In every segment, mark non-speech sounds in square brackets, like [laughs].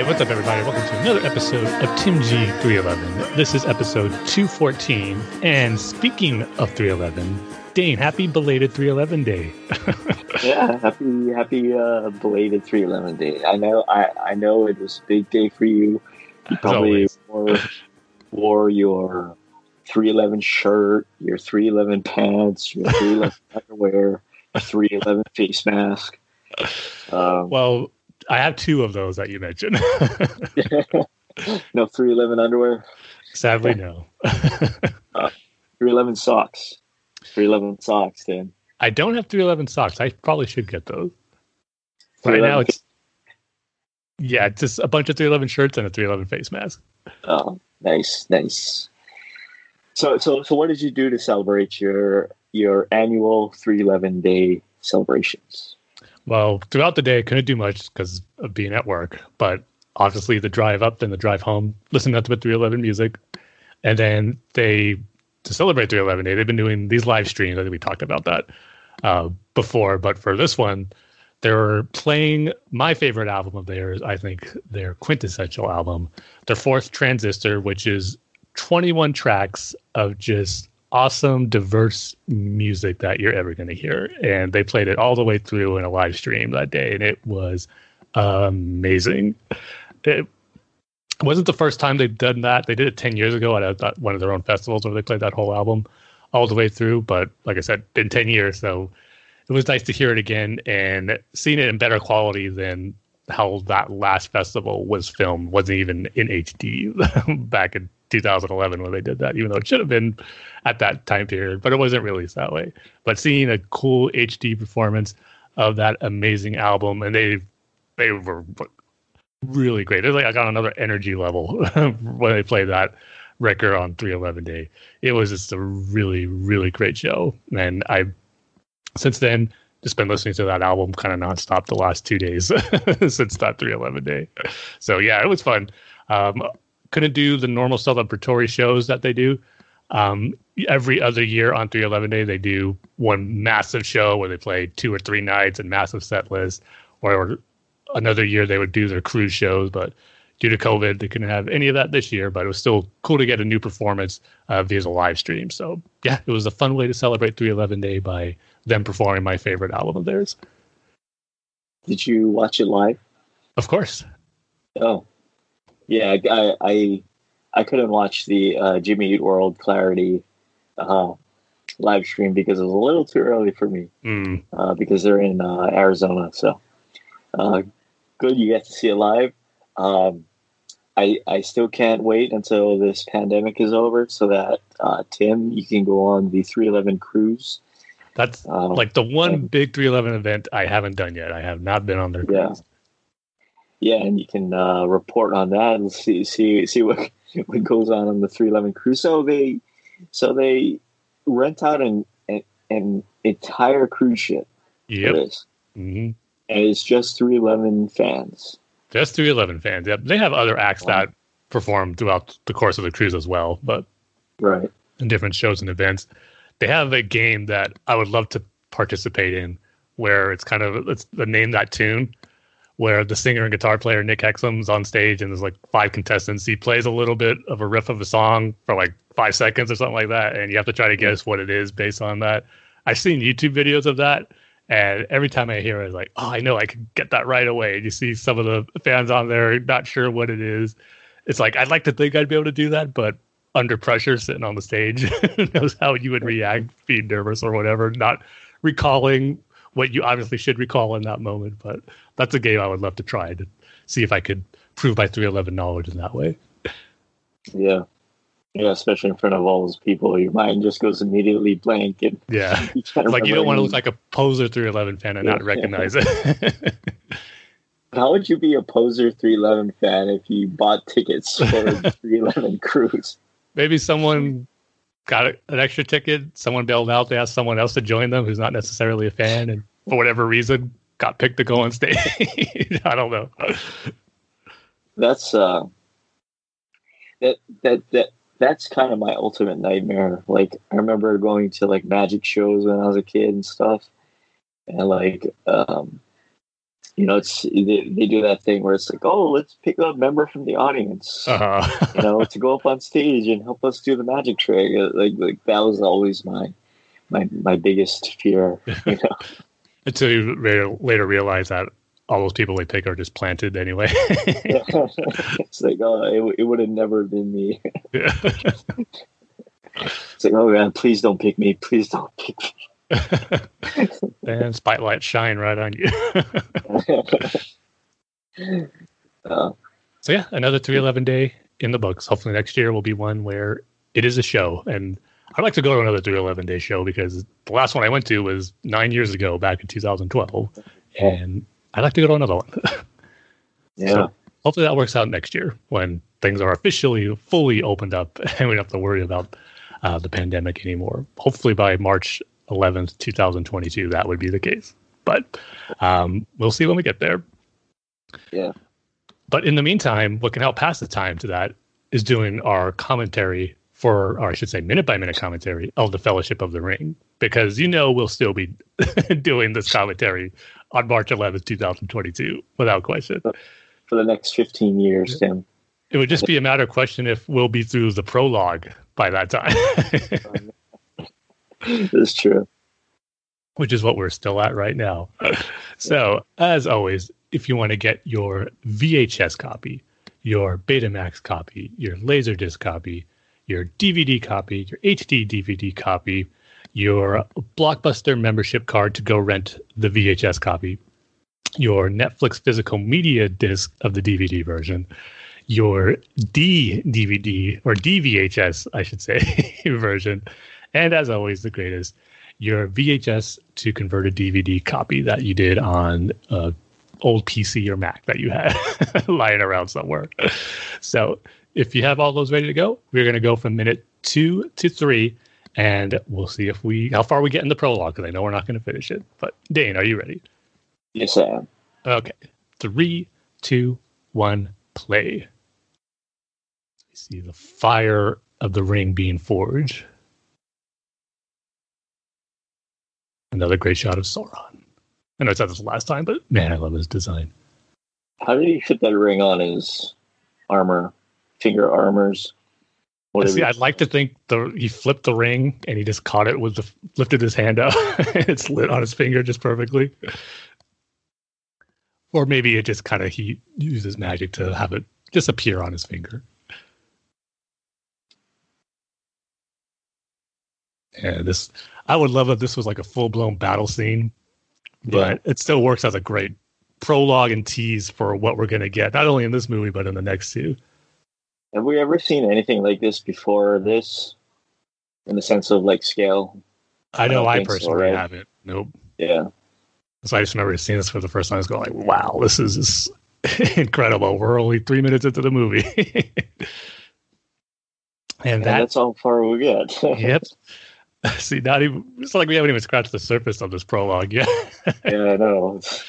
Hey, what's up, everybody? Welcome to another episode of Tim G 311. This is episode 214. And speaking of 311, Dane, happy belated 311 day. [laughs] yeah, happy happy uh, belated 311 day. I know I, I know it was a big day for you. You probably wore, wore your 311 shirt, your 311 pants, your 311 [laughs] underwear, your 311 face mask. Um, well, I have two of those that you mentioned. [laughs] no 311 underwear? Sadly, no. [laughs] uh, 311 socks. 311 socks, Dan. I don't have 311 socks. I probably should get those. Right now, it's yeah, just a bunch of 311 shirts and a 311 face mask. Oh, nice, nice. So, so, so, what did you do to celebrate your your annual 311 day celebrations? Well, throughout the day, I couldn't do much because of being at work. But obviously, the drive up and the drive home, listen to the 311 music. And then they, to celebrate 311 Day, they've been doing these live streams. I think we talked about that uh, before. But for this one, they're playing my favorite album of theirs. I think their quintessential album, their fourth Transistor, which is 21 tracks of just awesome, diverse music that you're ever going to hear. And they played it all the way through in a live stream that day, and it was amazing. It wasn't the first time they've done that. They did it 10 years ago at a, one of their own festivals where they played that whole album all the way through. But like I said, been 10 years. So it was nice to hear it again and seeing it in better quality than how that last festival was filmed wasn't even in HD [laughs] back in 2011 when they did that, even though it should have been at that time period, but it wasn't released that way. But seeing a cool HD performance of that amazing album, and they they were really great. It's like I got another energy level [laughs] when they played that record on 311 Day. It was just a really really great show, and I since then just been listening to that album kind of nonstop the last two days [laughs] since that 311 Day. So yeah, it was fun. Um, couldn't do the normal celebratory shows that they do. Um, every other year on 311 Day, they do one massive show where they play two or three nights and massive set list. Or another year they would do their cruise shows, but due to COVID, they couldn't have any of that this year. But it was still cool to get a new performance uh, via the live stream. So yeah, it was a fun way to celebrate 311 Day by them performing my favorite album of theirs. Did you watch it live? Of course. Oh, yeah, I I, I couldn't watch the uh, Jimmy Eat World Clarity uh, live stream because it was a little too early for me mm. uh, because they're in uh, Arizona. So uh, good, you get to see it live. Um, I I still can't wait until this pandemic is over so that uh, Tim, you can go on the 311 cruise. That's um, like the one and, big 311 event I haven't done yet. I have not been on their cruise. Yeah and you can uh, report on that and see see see what [laughs] what goes on on the 311 cruise. So they so they rent out an an, an entire cruise ship. Yep. Mm-hmm. And it's just 311 fans. Just 311 fans. Yep. They have other acts wow. that perform throughout the course of the cruise as well, but right in different shows and events. they have a game that I would love to participate in, where it's kind of it's the name that tune, where the singer and guitar player Nick Hexum's on stage and there's like five contestants. He plays a little bit of a riff of a song for like five seconds or something like that, and you have to try to guess what it is based on that. I've seen YouTube videos of that, and every time I hear it, it's like, oh, I know I can get that right away. And you see some of the fans on there not sure what it is. It's like I'd like to think I'd be able to do that, but under pressure, sitting on the stage, [laughs] knows how you would react, being nervous or whatever, not recalling what you obviously should recall in that moment. But that's a game I would love to try to see if I could prove my 311 knowledge in that way. Yeah. Yeah, especially in front of all those people, your mind just goes immediately blank. And yeah, [laughs] you like you don't want to look like a poser 311 fan and yeah. not recognize it. [laughs] How would you be a poser 311 fan if you bought tickets for [laughs] the 311 cruise? Maybe someone got an extra ticket, someone bailed out, they asked someone else to join them who's not necessarily a fan, and for whatever reason got picked to go on stage. [laughs] I don't know. That's uh, that that that that's kind of my ultimate nightmare. Like I remember going to like magic shows when I was a kid and stuff, and like um, you know, it's they, they do that thing where it's like, oh, let's pick a member from the audience, uh-huh. [laughs] you know, to go up on stage and help us do the magic trick. Uh, like like that was always my my my biggest fear. [laughs] You know? Until you later, later realize that all those people they pick are just planted anyway. [laughs] it's like, oh, it, it would have never been me. Yeah. it's like, oh man, please don't pick me. Please don't pick me. [laughs] and spotlight shine right on you. [laughs] uh, so yeah, another 311 day in the books. Hopefully next year will be one where it is a show. And I'd like to go to another 311 day show because the last one I went to was nine years ago, back in 2012. And I'd like to go to another one. [laughs] yeah. So hopefully that works out next year when things are officially fully opened up and we don't have to worry about uh, the pandemic anymore. Hopefully by March 11th, 2022, that would be the case. But um, we'll see when we get there. Yeah. But in the meantime, what can help pass the time to that is doing our commentary for, or I should say, minute by minute commentary of the Fellowship of the Ring, because you know we'll still be [laughs] doing this commentary on March 11th, 2022, without question. For the next 15 years, Tim. It would just be a matter of question if we'll be through the prologue by that time. [laughs] [laughs] That's true. Which is what we're still at right now. [laughs] so, as always, if you want to get your VHS copy, your Betamax copy, your Laserdisc copy, your DVD copy, your HD DVD copy, your Blockbuster membership card to go rent the VHS copy, your Netflix physical media disc of the DVD version, your D DVD or DVHS, I should say, [laughs] version, and as always, the greatest, your VHS to converted DVD copy that you did on uh, old PC or Mac that you had [laughs] lying around somewhere. So if you have all those ready to go, we're going to go from minute two to three and we'll see if we how far we get in the prologue because I know we're not going to finish it. But Dane, are you ready? Yes, I am. Okay, three, two, one, play. We see the fire of the ring being forged. Another great shot of Sauron. I know I said this last time, but man, I love his design. How did he fit that ring on his armor, finger armors? See, I'd like to think the he flipped the ring and he just caught it with the lifted his hand up [laughs] and it's lit on his finger just perfectly. Or maybe it just kind of he uses magic to have it disappear on his finger. Yeah, this I would love if this was like a full blown battle scene, but yeah. it still works as a great prologue and tease for what we're gonna get, not only in this movie but in the next two. Have we ever seen anything like this before this? In the sense of like scale? I know I, I personally so, right? haven't. Nope. Yeah. So I just remember seeing this for the first time. I was going like, wow, this is [laughs] incredible. We're only three minutes into the movie. [laughs] and, that, that's how far we get. [laughs] yep. [laughs] See, not even it's like we haven't even scratched the surface of this prologue yet. [laughs] yeah, I know. It's,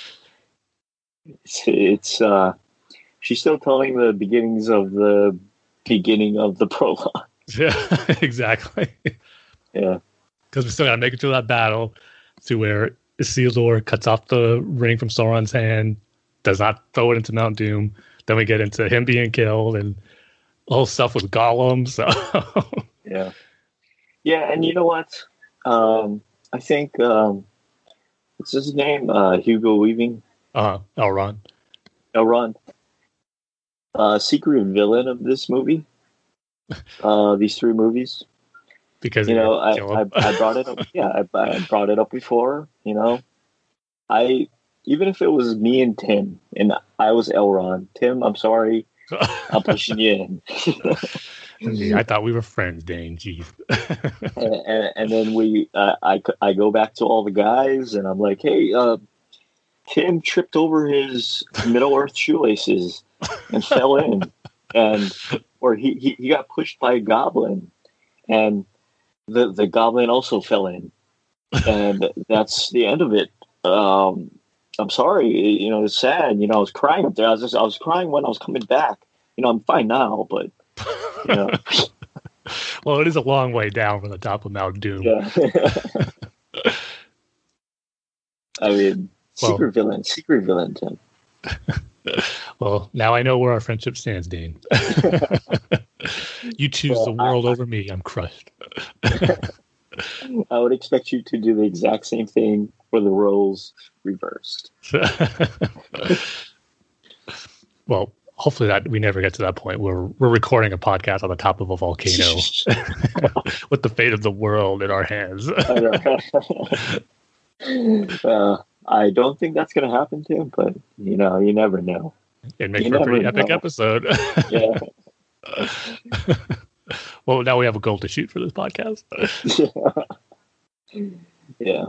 it's, it's uh she's still telling the beginnings of the beginning of the [laughs] prologue. Yeah, exactly. Yeah. because we still got to make it through that battle to where Isildur cuts off the ring from Sauron's hand, does not throw it into Mount Doom. Then we get into him being killed and all stuff with Gollum. So yeah, yeah, and you know what? Um, I think um, what's his name? Uh, Hugo Weaving. Uh, Elrond. Elrond. Uh, secret villain of this movie. [laughs] Uh, these three movies. Because you know, I, I, I, brought it up. Yeah, I, I brought it up before. You know, I even if it was me and Tim and I was Elrond. Tim, I'm sorry, [laughs] I'm pushing you in. [laughs] I thought we were friends, Dane. Jeez. [laughs] and, and, and, then we, uh, I, I go back to all the guys, and I'm like, hey, uh, Tim tripped over his Middle Earth shoelaces and fell in, and or he, he, he got pushed by a goblin, and the the goblin also fell in, and that's the end of it. Um, I'm sorry, you know, it's sad. You know, I was crying up there. I was just, I was crying when I was coming back. You know, I'm fine now, but [laughs] well, it is a long way down from the top of Mount Doom. Yeah. [laughs] I mean, secret well, villain, secret villain, Tim. [laughs] well, now I know where our friendship stands, Dane. you choose well, the world I, over me. I'm crushed. I would expect you to do the exact same thing for the roles reversed. well, hopefully that we never get to that point where we're recording a podcast on the top of a volcano [laughs] [laughs] with the fate of the world in our hands. [laughs] uh, I don't think that's going to happen to him, but you know, you never know. It makes for a pretty epic know. episode. yeah. well, now we have a goal to shoot for this podcast. yeah. yeah.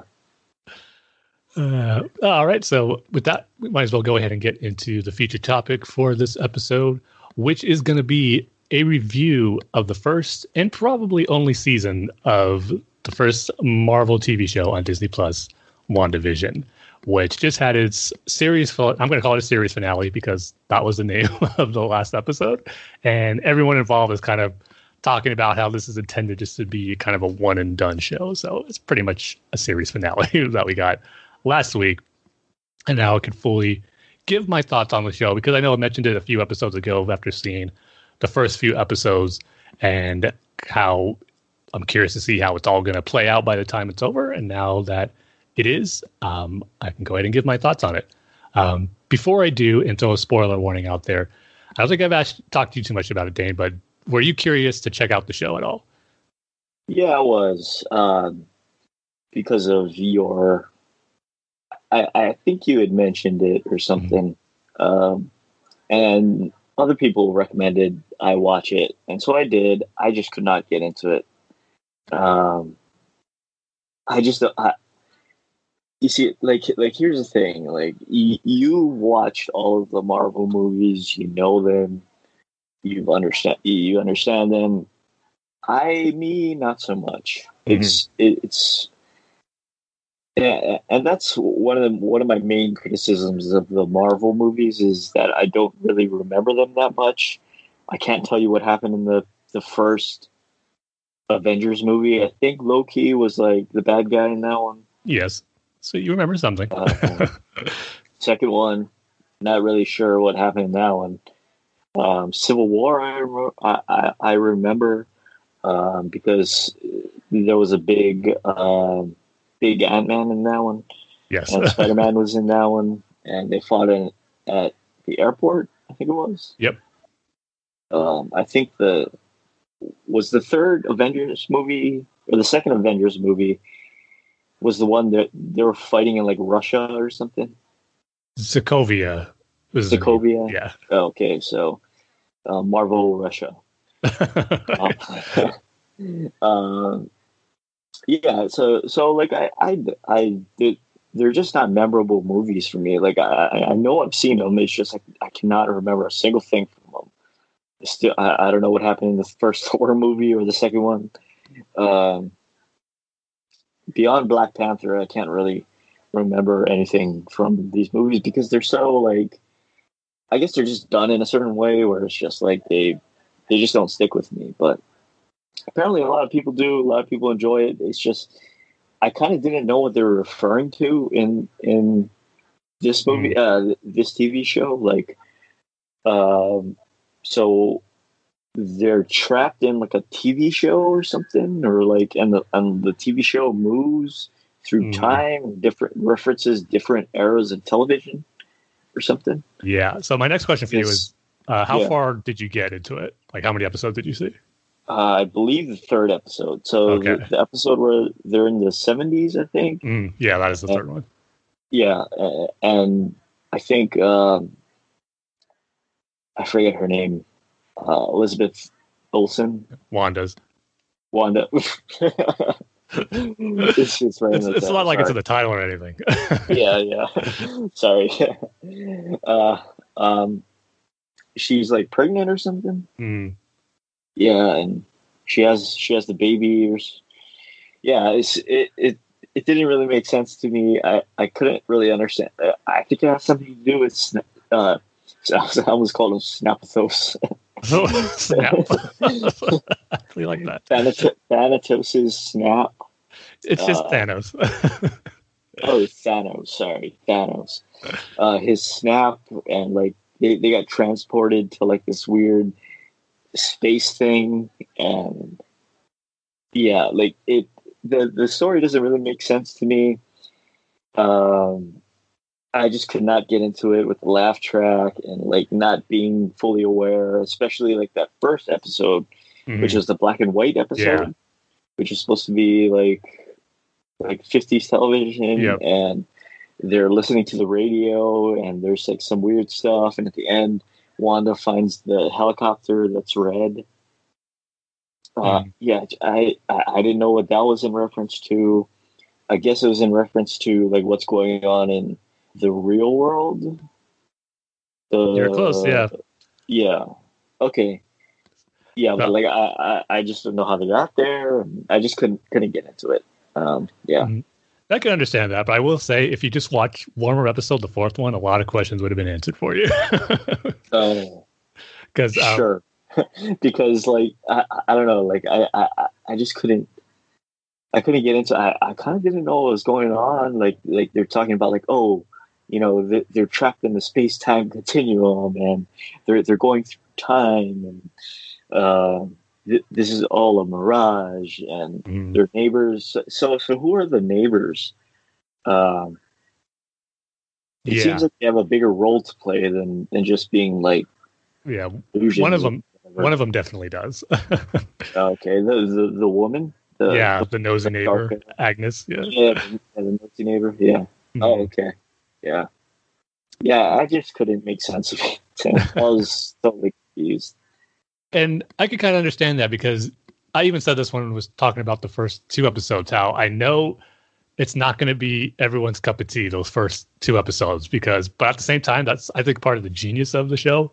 Uh, all right. So, with that, we might as well go ahead and get into the feature topic for this episode, which is going to be a review of the first and probably only season of the first Marvel TV show on Disney Plus, WandaVision, which just had its series. I'm going to call it a series finale because that was the name [laughs] of the last episode. And everyone involved is kind of talking about how this is intended just to be kind of a one and done show. So, it's pretty much a series finale [laughs] that we got last week, and now I can fully give my thoughts on the show because I know I mentioned it a few episodes ago after seeing the first few episodes and how I'm curious to see how it's all going to play out by the time it's over. And now that it is, um, I can go ahead and give my thoughts on it. Um, before I do, and throw a spoiler warning out there, I don't think I've asked, talked to you too much about it, Dane, but were you curious to check out the show at all? Yeah, I was. Um, because of your I, I think you had mentioned it or something, mm-hmm. um, and other people recommended I watch it, and so I did. I just could not get into it. Um, I just, I, you see, like, like here's the thing: like, y- you watched all of the Marvel movies, you know them, you understand, you understand them. I, me, not so much. Mm-hmm. It's, it, it's yeah, and that's one of the, one of my main criticisms of the Marvel movies is that I don't really remember them that much. I can't tell you what happened in the the first Avengers movie. I think Loki was like the bad guy in that one. Yes, so you remember something. uh, [laughs] second one, not really sure what happened in that one. Um, Civil War, I remember, I, I, I remember um, because there was a big. Um, big Ant Man in that one. Yes. [laughs] Spider Man was in that one, and they fought in, at the airport. I think it was. Yep. Um, I think the was the third Avengers movie or the second Avengers movie was the one that they were fighting in like Russia or something. Sokovia. Was Sokovia. Yeah. Oh, okay, so uh, Marvel Russia. [laughs] [laughs] um, yeah so so like i i i did they're just not memorable movies for me. Like i i know i've seen them. It's just like i cannot remember a single thing from them. Still I, I don't know what happened in the first [laughs] Thor movie or the second one. Um beyond black panther i can't really remember anything from these movies because they're so like i guess they're just done in a certain way where it's just like they they just don't stick with me but apparently a lot of people do. A lot of people enjoy it. It's just I kind of didn't know what they were referring to in in this movie, mm. uh, this TV show. Like, um, so they're trapped in like a TV show or something, or like, and the and the TV show moves through mm. time, different references, different eras of television, or something. Yeah. So my next question for it's, you is, uh, how yeah. far did you get into it? Like, how many episodes did you see? Uh, I believe the third episode. So okay. the, the, episode where they're in the 70s, I think. Mm, yeah, that is the and, third one. Yeah, and I think um, I forget her name. Uh, Elizabeth Olsen. Wanda's. Wanda. [laughs] it's just right it's, it's not like it's in the title or anything. [laughs] yeah, yeah. [laughs] Sorry. Uh, um, she's like pregnant or something. Mm. Yeah, and she has she has the baby. Or, yeah, it's it, it it didn't really make sense to me. I, I couldn't really understand. Uh, I think it has something to do with uh, [laughs] I almost called him Snapathos. oh, [laughs] snap! I like that. Thanatos, Thanatos's snap. It's just uh, Thanos. [laughs] oh, Thanos. Sorry, Thanos. Uh, his snap and like they, they got transported to like this weird space thing and yeah like it the the story doesn't really make sense to me um i just could not get into it with the laugh track and like not being fully aware especially like that first episode mm-hmm. which was the black and white episode yeah. which is supposed to be like like 50s television yep. and they're listening to the radio and there's like some weird stuff and at the end Wanda finds the helicopter that's red. Uh, mm. Yeah, I, I didn't know what that was in reference to. I guess it was in reference to like what's going on in the real world. The, You're close, yeah. Yeah. Okay. Yeah, but like I, I, I just don't know how they got there. I just couldn't couldn't get into it. Um, yeah. I can understand that, but I will say if you just watch one more episode, the fourth one, a lot of questions would have been answered for you. [laughs] Oh, because um, sure, [laughs] because like I, I don't know, like I, I I just couldn't I couldn't get into. I, I kind of didn't know what was going on. Like like they're talking about like oh, you know they're trapped in the space time continuum and they're they're going through time and. This is all a mirage and mm. their neighbors so so who are the neighbors? Um it yeah. seems like they have a bigger role to play than than just being like yeah. one of them one of them definitely does. [laughs] Okay. The, the the woman? The, yeah the, the nosy neighbor dark, agnes. Yeah. Yeah the, the nosy neighbor. Yeah. Mm-hmm. oh okay. Yeah. Yeah i just couldn't make sense of it. [laughs] I was totally confused and I could kind of understand that because I even said this when was talking about the first two episodes, how I know it's not going to be everyone's cup of tea those first two episodes because but at the same time that's i think part of the genius of the show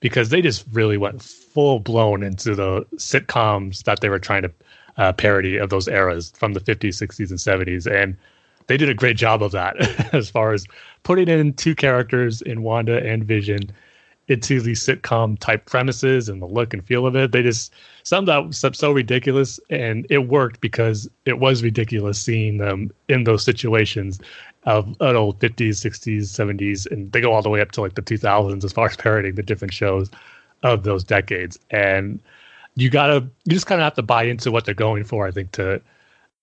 because they just really went full blown into the sitcoms that they were trying to uh, parody of those eras from the 50s 60s and 70s and they did a great job of that [laughs] as far as putting in two characters in wanda and vision into these sitcom type premises and the look and feel of it. They just some that so ridiculous, and it worked because it was ridiculous seeing them in those situations of an old 50s, 60s, 70s, and they go all the way up to like the 2000s as far as parodying the different shows of those decades. And you gotta, you just kind of have to buy into what they're going for, I think, to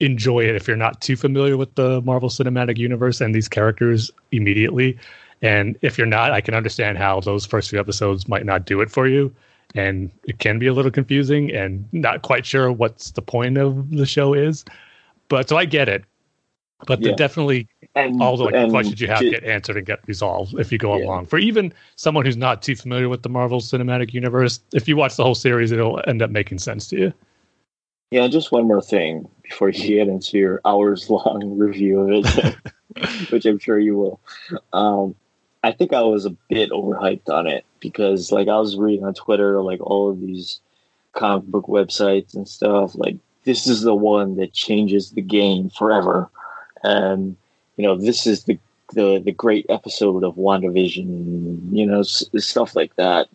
enjoy it if you're not too familiar with the Marvel Cinematic Universe and these characters immediately. And if you're not, I can understand how those first few episodes might not do it for you. And it can be a little confusing and not quite sure what's the point of the show is. But so I get it. But yeah. definitely and, all the like, questions you have get answered and get resolved if you go yeah. along. For even someone who's not too familiar with the Marvel Cinematic Universe, if you watch the whole series, it'll end up making sense to you. Yeah, just one more thing before you get into your hours long [laughs] review of it, [laughs] which I'm sure you will. Um, I think I was a bit overhyped on it because like I was reading on Twitter like all of these comic book websites and stuff like this is the one that changes the game forever and you know this is the the, the great episode of WandaVision you know s- stuff like that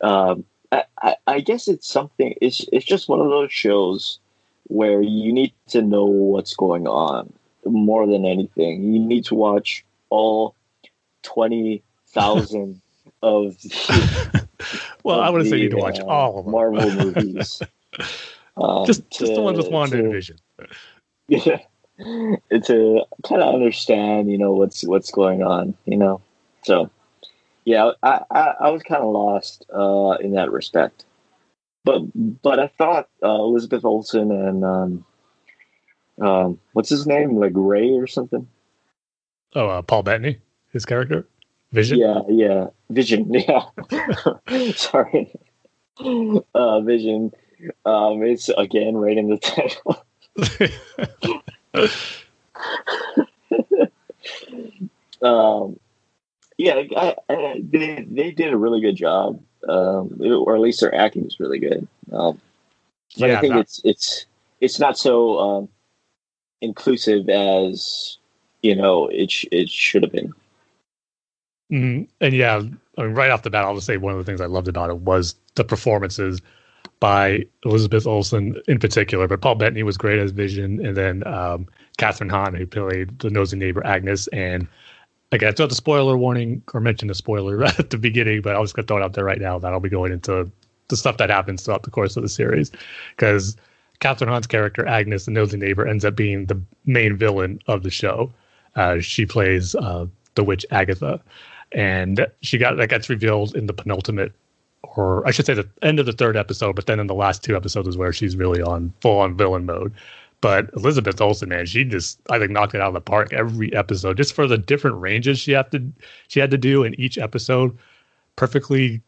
um, I, I, I guess it's something it's it's just one of those shows where you need to know what's going on more than anything. You need to watch all twenty thousand [laughs] of. The, [laughs] well, of I wouldn't say you need to watch uh, all of them. Marvel [laughs] movies. Um, just to, just the ones with Wanda and Vision. Yeah, to kind of understand, you know, what's what's going on, you know. So, yeah, I I, I was kind of lost uh, in that respect, but but I thought uh, Elizabeth Olsen and um, um, what's his name, like Ray or something. Oh, uh, Paul Bettany, his character, Vision. Yeah, yeah, Vision. [laughs] Yeah, [laughs] sorry, uh, Vision. Um, it's again right in the title. [laughs] um, yeah, I, I, they they did a really good job, um, or at least their acting was really good. Um, but yeah, I think it's it's it's not so um, inclusive as you know it sh- it should have been. Mm-hmm. And yeah, I mean, right off the bat, I'll just say one of the things I loved about it was the performances by Elizabeth Olsen in particular, but Paul Bettany was great as Vision, and then um, Kathryn Hahn, who played the nosy neighbor Agnes. And again, I thought the spoiler warning or mention the spoiler [laughs] at the beginning, but I was going to throw it out there right now that I'll be going into the stuff that happens throughout the course of the series because Kathryn Hahn's character Agnes, the nosy neighbor, ends up being the main villain of the show. Uh, she plays uh, the witch Agatha, and she got that gets revealed in the penultimate or I should say the end of the third episode, but then in the last two episodes is where she's really on full on villain mode. But Elizabeth Olsen, man, she just I think knocked it out of the park every episode, just for the different ranges she had to she had to do in each episode, perfectly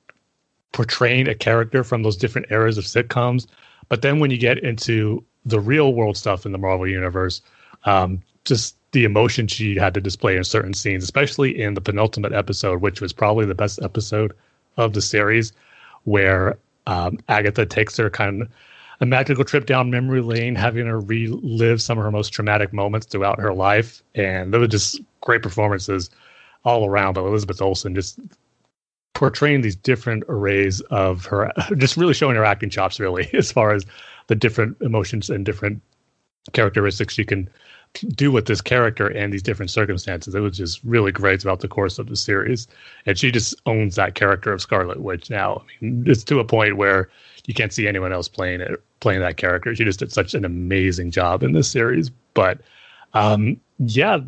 portraying a character from those different eras of sitcoms. But then when you get into the real world stuff in the Marvel universe, um, just the emotion she had to display in certain scenes, especially in the penultimate episode, which was probably the best episode of the series where um, Agatha takes her kind of a magical trip down memory lane, having her relive some of her most traumatic moments throughout her life. And there were just great performances all around. But Elizabeth Olsen just portraying these different arrays of her, [laughs] just really showing her acting chops, really, [laughs] as far as the different emotions and different characteristics she can do with this character and these different circumstances. It was just really great throughout the course of the series, and she just owns that character of Scarlet Witch now. I mean, it's to a point where you can't see anyone else playing it, playing that character. She just did such an amazing job in this series. But um, yeah,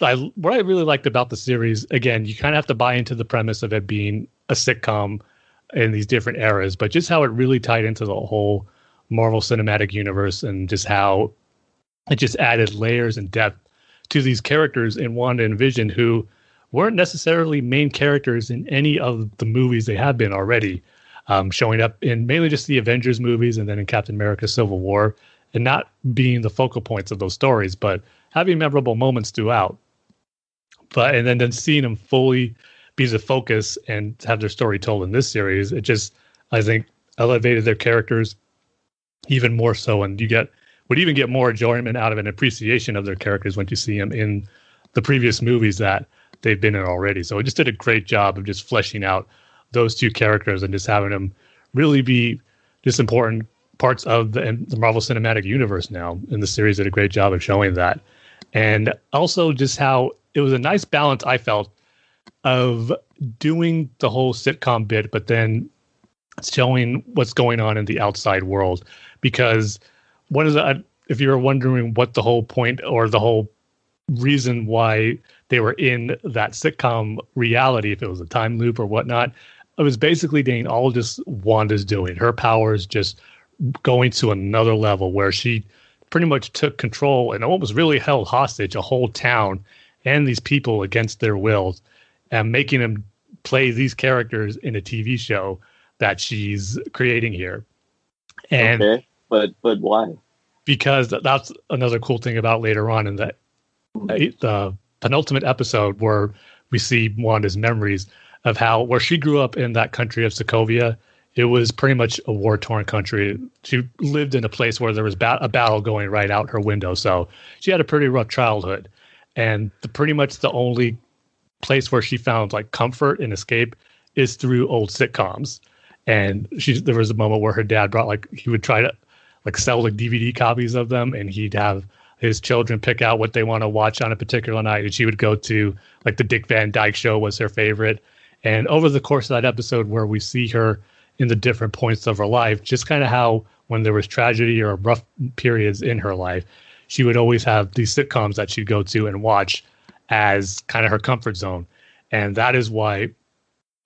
I, what I really liked about the series, again, you kind of have to buy into the premise of it being a sitcom in these different eras, but just how it really tied into the whole Marvel Cinematic Universe and just how it just added layers and depth to these characters in Wanda and Vision who weren't necessarily main characters in any of the movies they have been already, um, showing up in mainly just the Avengers movies and then in Captain America Civil War, and not being the focal points of those stories, but having memorable moments throughout. But and then, then seeing them fully be the focus and have their story told in this series, it just I think elevated their characters even more so, and you get would even get more enjoyment out of an appreciation of their characters when you see them in the previous movies that they've been in already. So it just did a great job of just fleshing out those two characters and just having them really be just important parts of the, the Marvel Cinematic Universe now. And the series did a great job of showing that. And also just how it was a nice balance, I felt, of doing the whole sitcom bit, but then showing what's going on in the outside world. Because what is that? If you're wondering what the whole point or the whole reason why they were in that sitcom reality, if it was a time loop or whatnot, it was basically Dane all just Wanda's doing. Her powers just going to another level where she pretty much took control and almost really held hostage a whole town and these people against their wills and making them play these characters in a TV show that she's creating here. And okay but but why? Because that's another cool thing about later on in the the penultimate episode where we see Wanda's memories of how where she grew up in that country of Sokovia. It was pretty much a war torn country. She lived in a place where there was ba- a battle going right out her window, so she had a pretty rough childhood. And the, pretty much the only place where she found like comfort and escape is through old sitcoms. And she there was a moment where her dad brought like he would try to like sell like DVD copies of them, and he'd have his children pick out what they want to watch on a particular night, and she would go to like the Dick Van Dyke Show was her favorite. And over the course of that episode, where we see her in the different points of her life, just kind of how when there was tragedy or rough periods in her life, she would always have these sitcoms that she'd go to and watch as kind of her comfort zone. And that is why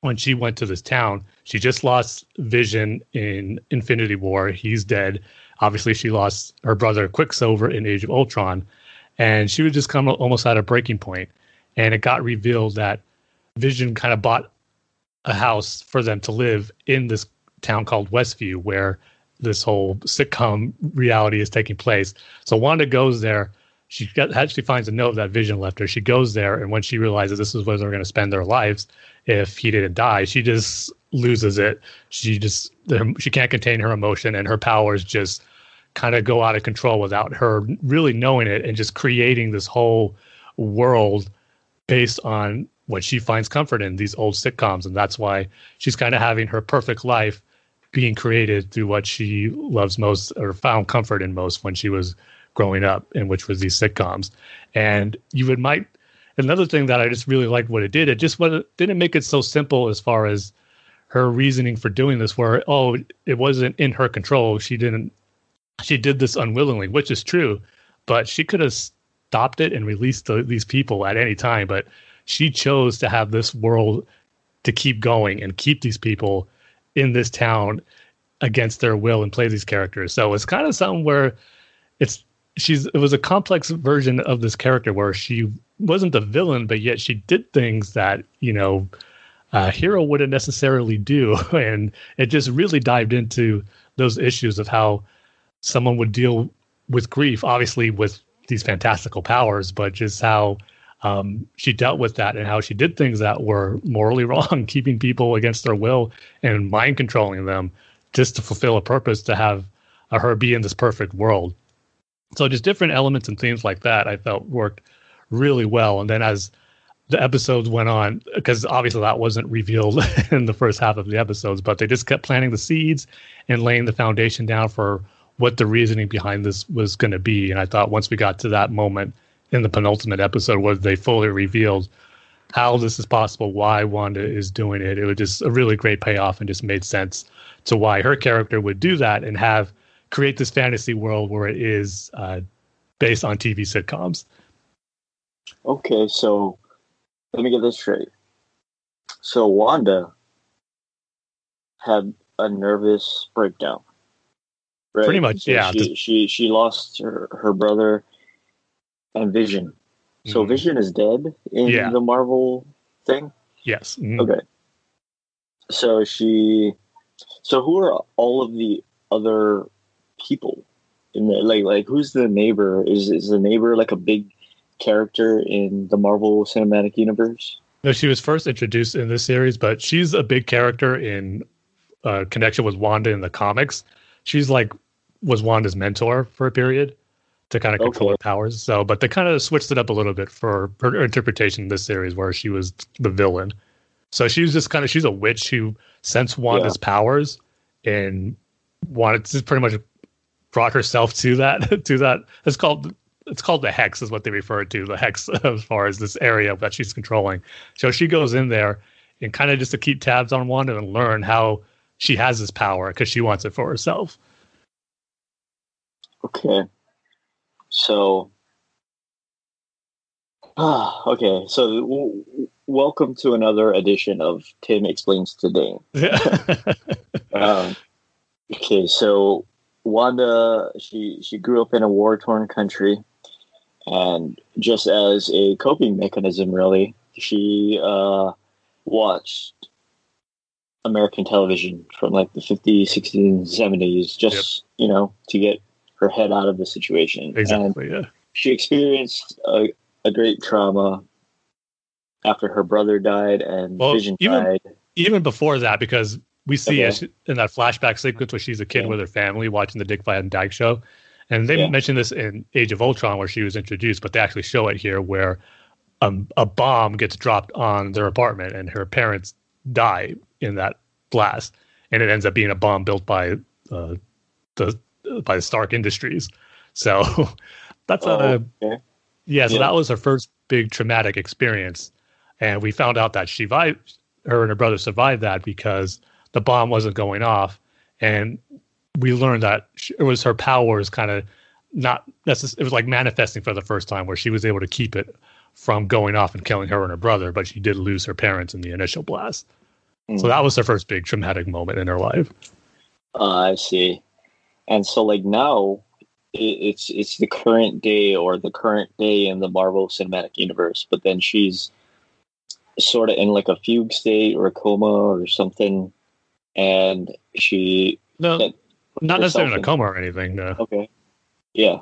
when she went to this town, she just lost Vision in Infinity War. He's dead. Obviously, she lost her brother Quicksilver in Age of Ultron. And she was just kind of almost at a breaking point. And it got revealed that Vision kind of bought a house for them to live in this town called Westview, where this whole sitcom reality is taking place. So Wanda goes there. She got, actually finds a note that Vision left her. She goes there, and when she realizes this is where they're going to spend their lives if he didn't die, she just loses it. She just she can't contain her emotion, and her powers just kind of go out of control without her really knowing it, and just creating this whole world based on what she finds comfort in these old sitcoms, and that's why she's kind of having her perfect life being created through what she loves most or found comfort in most when she was growing up, and which was these sitcoms. And you would might another thing that I just really liked what it did. It just didn't make it so simple as far as her reasoning for doing this. Where oh, it wasn't in her control. She didn't. She did this unwillingly, which is true, but she could have stopped it and released the, these people at any time. But she chose to have this world to keep going and keep these people in this town against their will and play these characters. So it's kind of something where it's she's it was a complex version of this character where she wasn't the villain, but yet she did things that you know a hero wouldn't necessarily do, [laughs] and it just really dived into those issues of how someone would deal with grief, obviously with these fantastical powers, but just how um, she dealt with that and how she did things that were morally [laughs] wrong, keeping people against their will and mind controlling them just to fulfill a purpose to have uh, her be in this perfect world. So just different elements and themes like that I felt worked really well. And then as the episodes went on, because obviously that wasn't revealed [laughs] in the first half of the episodes, but they just kept planting the seeds and laying the foundation down for what the reasoning behind this was going to be. And I thought once we got to that moment, in the penultimate episode where they fully revealed how this is possible, why Wanda is doing it. It was just a really great payoff and just made sense to why her character would do that and have create this fantasy world where it is uh, based on TV sitcoms. Okay, so let me get this straight. So Wanda had a nervous breakdown. Right? Pretty much, so yeah. She, she she lost her, her brother and Vision. So mm. Vision is dead in yeah. the Marvel thing. Yes. Mm. Okay. So she. So who are all of the other people in the like like who's the neighbor? Is is the neighbor like a big character in the Marvel Cinematic Universe? No, she was first introduced in this series, but she's a big character in uh, connection with Wanda in the comics. She's like was Wanda's mentor for a period to kind of control okay. her powers. So, but they kind of switched it up a little bit for her interpretation in this series, where she was the villain. So she was just kind of she's a witch who sensed Wanda's yeah. powers and wanted to pretty much brought herself to that [laughs] to that. It's called it's called the hex is what they refer to the hex [laughs] as far as this area that she's controlling. So she goes in there and kind of just to keep tabs on Wanda and learn how she has this power because she wants it for herself. Okay. So, ah, [sighs] okay. So, w- welcome to another edition of Tim Explains Today. [laughs] um, okay, so Wanda, she she grew up in a war torn country, and just as a coping mechanism, really, she uh, watched American television from like the 50s, 60s, 70s, just yep. you know to get her head out of the situation. Exactly. And yeah. She experienced a, a great trauma after her brother died and well, Vision even, died. Even before that, because we see okay. in that flashback sequence where she's a kid yeah. with her family watching the Dick Van Dyke show. And they yeah. mentioned this in Age of Ultron where she was introduced, but they actually show it here where um, a bomb gets dropped on their apartment and her parents die in that blast. And it ends up being a bomb built by uh, the by Stark Industries. So [laughs] that's oh, a okay. yeah. So yeah. that was her first big traumatic experience, and we found out that she survived. Her and her brother survived that because the bomb wasn't going off, and we learned that it was her powers kind of not necessarily. It was like manifesting for the first time, where she was able to keep it from going off and killing her and her brother, but she did lose her parents in the initial blast. Mm. So that was her first big traumatic moment in her life. Uh, I see. And so, like now, it's it's the current day or the current day in the Marvel Cinematic Universe, but then she's sort of in like a fugue state or a coma or something, and she no, not necessarily in a coma or anything. No. Okay. Yeah.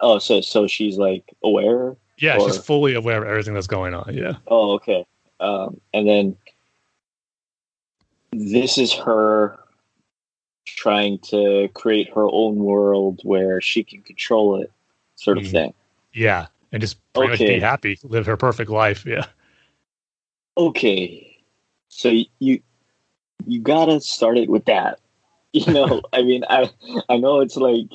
Oh, so so she's like aware. Yeah, or? she's fully aware of everything that's going on. Yeah. Oh, okay. Um, and then this is her trying to create her own world where she can control it, sort of mm. thing. Yeah, and just pretty okay. much be happy, live her perfect life. Yeah. Okay, so you you gotta start it with that. [laughs] You know, I mean, I I know it's like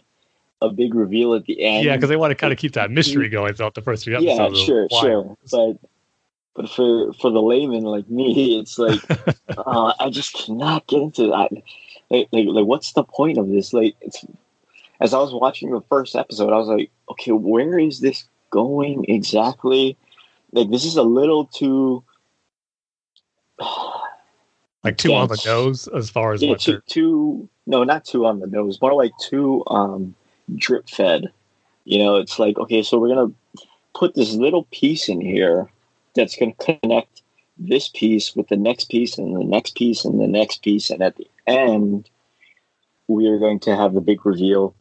a big reveal at the end. Yeah, because they want to kind of keep that mystery going throughout the first three episodes. Yeah, sure, sure. But but for for the layman like me, it's like [laughs] uh, I just cannot get into that. Like, like, like, what's the point of this? Like, as I was watching the first episode, I was like, okay, where is this going exactly? Like, this is a little too. Like two on the nose as far as yeah, too, too no not two on the nose more like two um drip fed. You know, it's like, okay, so we're going to put this little piece in here that's going to connect this piece with the next piece and the next piece and the next piece. And at the end, we are going to have the big reveal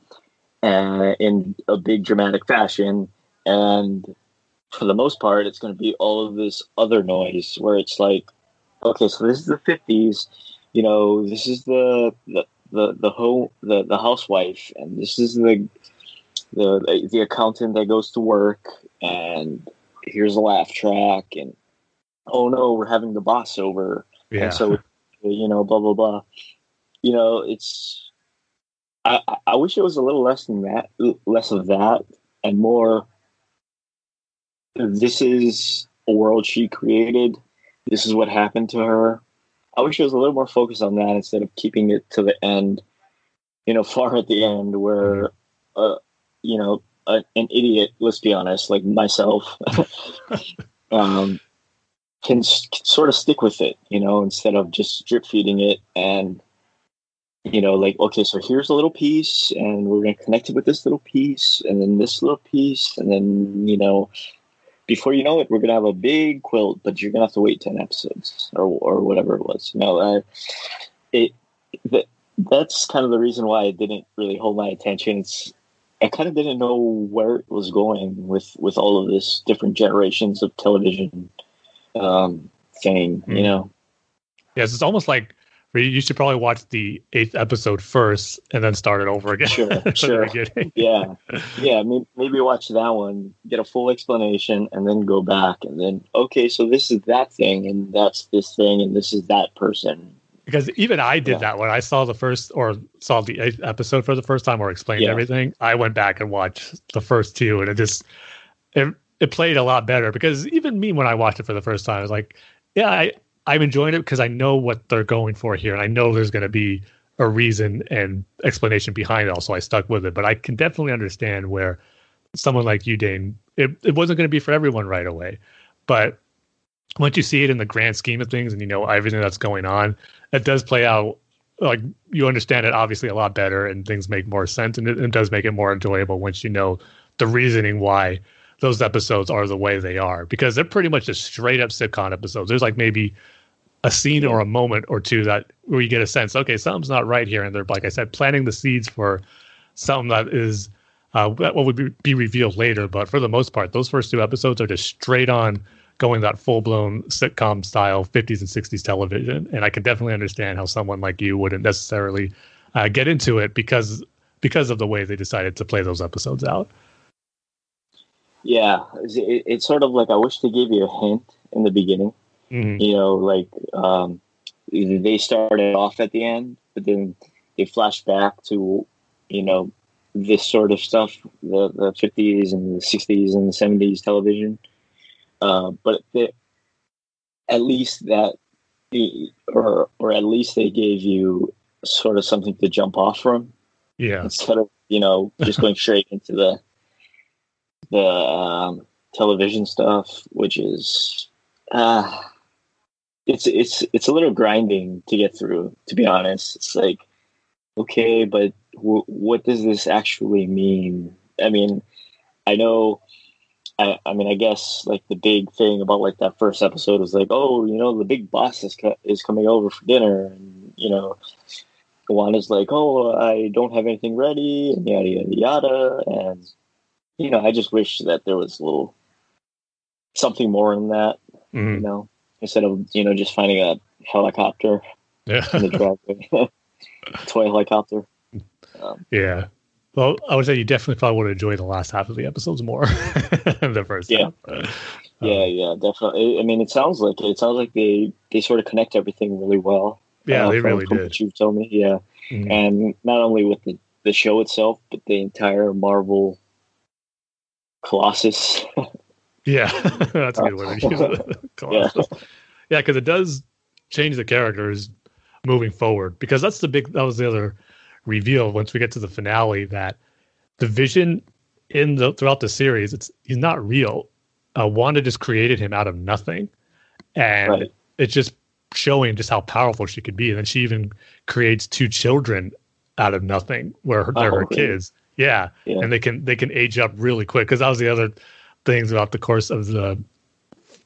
uh, in a big dramatic fashion. And for the most part, it's going to be all of this other noise where it's like, okay, so this is the 50s. You know, this is the, the the the home the, the housewife and this is the the the accountant that goes to work and here's a laugh track and oh no we're having the boss over yeah. and so you know blah blah blah you know it's I, I wish it was a little less than that less of that and more this is a world she created this is what happened to her. I wish it was a little more focused on that instead of keeping it to the end, you know, [laughs] far at the end where, uh, you know, a, an idiot, let's be honest, like myself, [laughs] um, can, can sort of stick with it, you know, instead of just drip feeding it and, you know, like, okay, so here's a little piece and we're going to connect it with this little piece and then this little piece and then, you know, before you know it, we're gonna have a big quilt, but you're gonna have to wait ten episodes or or whatever it was. No, I, it that that's kind of the reason why it didn't really hold my attention. It's I kind of didn't know where it was going with with all of this different generations of television um, thing. Mm-hmm. You know. Yes, it's almost like you should probably watch the eighth episode first and then start it over again. Sure, [laughs] sure. yeah, yeah. Maybe, maybe watch that one, get a full explanation, and then go back and then okay, so this is that thing, and that's this thing, and this is that person. Because even I did yeah. that when I saw the first or saw the eighth episode for the first time or explained yeah. everything. I went back and watched the first two, and it just it it played a lot better. Because even me, when I watched it for the first time, I was like, yeah, I I'm enjoying it because I know what they're going for here, and I know there's going to be a reason and explanation behind it. Also, I stuck with it, but I can definitely understand where someone like you, Dane, it, it wasn't going to be for everyone right away, but once you see it in the grand scheme of things and you know everything that's going on, it does play out like you understand it obviously a lot better and things make more sense and it, it does make it more enjoyable once you know the reasoning why those episodes are the way they are because they're pretty much just straight up sitcom episodes. There's like maybe a scene or a moment or two that where you get a sense, okay, something's not right here, and they're like I said, planting the seeds for something that is uh, what would be, be revealed later. But for the most part, those first two episodes are just straight on going that full blown sitcom style 50s and 60s television, and I can definitely understand how someone like you wouldn't necessarily uh, get into it because because of the way they decided to play those episodes out. Yeah, it, it's sort of like I wish to give you a hint in the beginning. Mm-hmm. You know, like um, they started off at the end, but then they flash back to you know this sort of stuff, the the fifties and the sixties and the seventies television. Uh, but the, at least that, or or at least they gave you sort of something to jump off from. Yeah. Instead of you know just going [laughs] straight into the the um, television stuff, which is uh, it's it's it's a little grinding to get through. To be honest, it's like okay, but w- what does this actually mean? I mean, I know. I, I mean, I guess like the big thing about like that first episode was like, oh, you know, the big boss is co- is coming over for dinner, and you know, Wanda's like, oh, I don't have anything ready, and yada yada yada, and you know, I just wish that there was a little something more in that, mm-hmm. you know, instead of you know just finding a helicopter yeah. in the [laughs] driveway, [laughs] toy helicopter. Um, yeah. Well, I would say you definitely probably would enjoy the last half of the episodes more [laughs] than the first. Yeah. Half. Yeah, um, yeah, definitely. I mean, it sounds like it. it. sounds like they they sort of connect everything really well. Yeah, uh, they really did. What you told me, yeah, mm-hmm. and not only with the the show itself, but the entire Marvel Colossus. Yeah, [laughs] that's a good word. [laughs] [laughs] Colossus. Yeah, yeah, because it does change the characters moving forward. Because that's the big. That was the other reveal once we get to the finale that the vision in the throughout the series it's he's not real uh, wanda just created him out of nothing and right. it's just showing just how powerful she could be and then she even creates two children out of nothing where her, they're oh, her really? kids yeah. yeah. and they can they can age up really quick because that was the other things about the course of the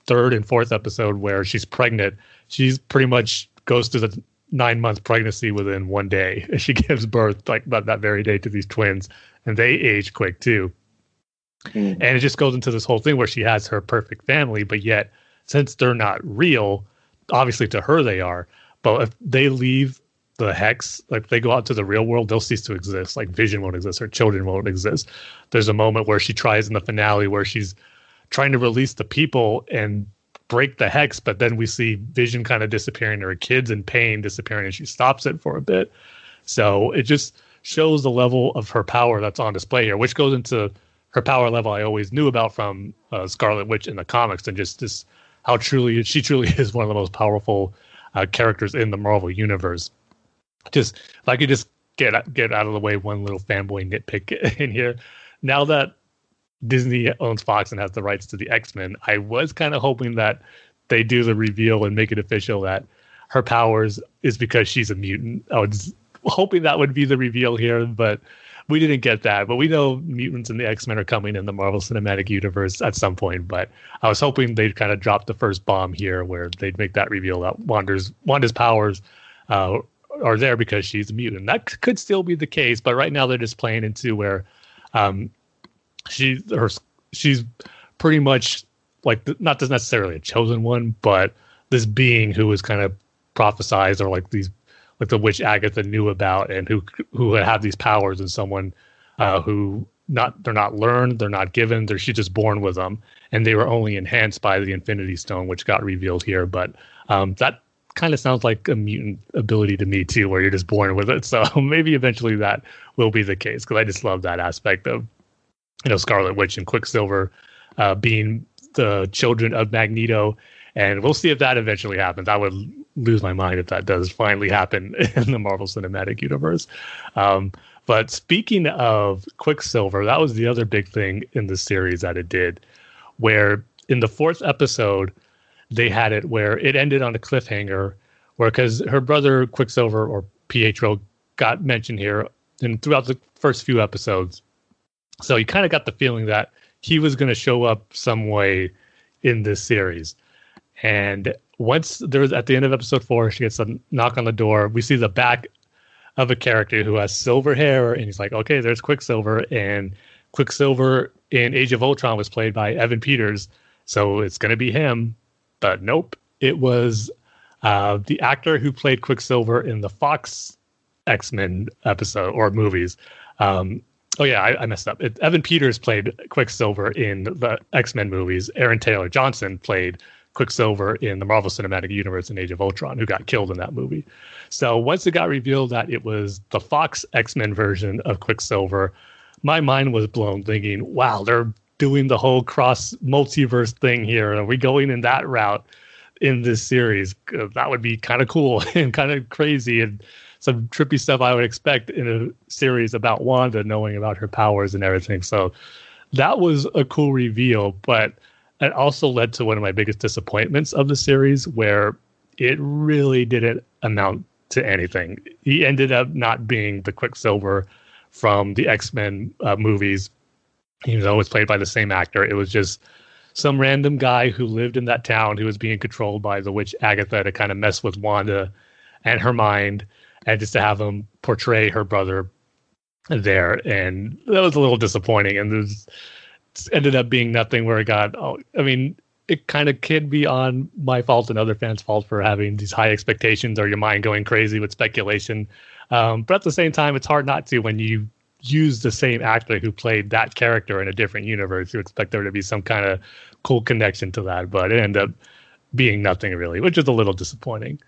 third and fourth episode where she's pregnant she's pretty much goes through the nine month pregnancy within one day. [laughs] She gives birth like that, that very day to these twins, and they age quick too. Mm. And it just goes into this whole thing where she has her perfect family, but yet since they're not real, obviously to her they are. But if they leave the hex, like they go out to the real world, they'll cease to exist. Like Vision won't exist, her children won't exist. There's a moment where she tries in the finale where she's trying to release the people and break the hex, but then we see Vision kind of disappearing, her kids in pain disappearing, and she stops it for a bit. So it just shows the level of her power that's on display here, which goes into her power level I always knew about from uh, Scarlet Witch in the comics, and just this how truly she truly [laughs] is one of the most powerful uh, characters in the Marvel universe. Just if I could just get get out of the way one little fanboy nitpick [laughs] in here. Now that Disney owns Fox and has the rights to the X Men, I was kind of hoping that they do the reveal and make it official that her powers is because she's a mutant. I was hoping that would be the reveal here, but we didn't get that. But we know mutants and the X Men are coming in the Marvel Cinematic Universe at some point. But I was hoping they'd kind of drop the first bomb here, where they'd make that reveal that Wanda's Wanda's powers uh, are there because she's a mutant. That could still be the case, but right now they're just playing into where um, she her she's pretty much like not necessarily a chosen one, but this being who was kind of prophesized or like these like the witch Agatha knew about and who who had have these powers and someone uh, who not they're not learned, they're not given, they're she's just born with them, and they were only enhanced by the Infinity Stone, which got revealed here. But um, that kind of sounds like a mutant ability to me too, where you're just born with it. So [laughs] maybe eventually that will be the case because I just love that aspect of you know Scarlet Witch and Quicksilver uh, being the children of Magneto, and we'll see if that eventually happens. I would lose my mind if that does finally happen [laughs] in the Marvel Cinematic Universe. Um, but speaking of Quicksilver, that was the other big thing in the series that it did, where in the fourth episode they had it where it ended on a cliffhanger, where because her brother Quicksilver or Pietro got mentioned here, and throughout the first few episodes so you kind of got the feeling that he was going to show up some way in this series. And once there's at the end of episode four, she gets a knock on the door. We see the back of a character who has silver hair, and he's like, "Okay, there's Quicksilver." And Quicksilver in Age of Ultron was played by Evan Peters, so it's going to be him. Nope, it was uh, the actor who played Quicksilver in the Fox X Men episode or movies. Um, Oh yeah, I, I messed up. It, Evan Peters played Quicksilver in the X Men movies. Aaron Taylor Johnson played Quicksilver in the Marvel Cinematic Universe in Age of Ultron, who got killed in that movie. So once it got revealed that it was the Fox X Men version of Quicksilver, my mind was blown, thinking, "Wow, they're doing the whole cross multiverse thing here. Are we going in that route in this series? Uh, that would be kind of cool [laughs] and kind of crazy and some trippy stuff I would expect in a series about Wanda knowing about her powers and everything. So that was a cool reveal, but it also led to one of my biggest disappointments of the series where it really didn't amount to anything. He ended up not being the Quicksilver from the X Men uh, movies he was always played by the same actor. It was just some random guy who lived in that town who was being controlled by the witch Agatha to kind of mess with Wanda and her mind, and just to have him portray her brother there. And that was a little disappointing. And this ended up being nothing where it got, oh, I mean, it kind of could be on my fault and other fans' fault for having these high expectations or your mind going crazy with speculation. Um, but at the same time, it's hard not to when you use the same actor who played that character in a different universe. You expect there to be some kind of cool connection to that, but it ended up being nothing really, which is a little disappointing.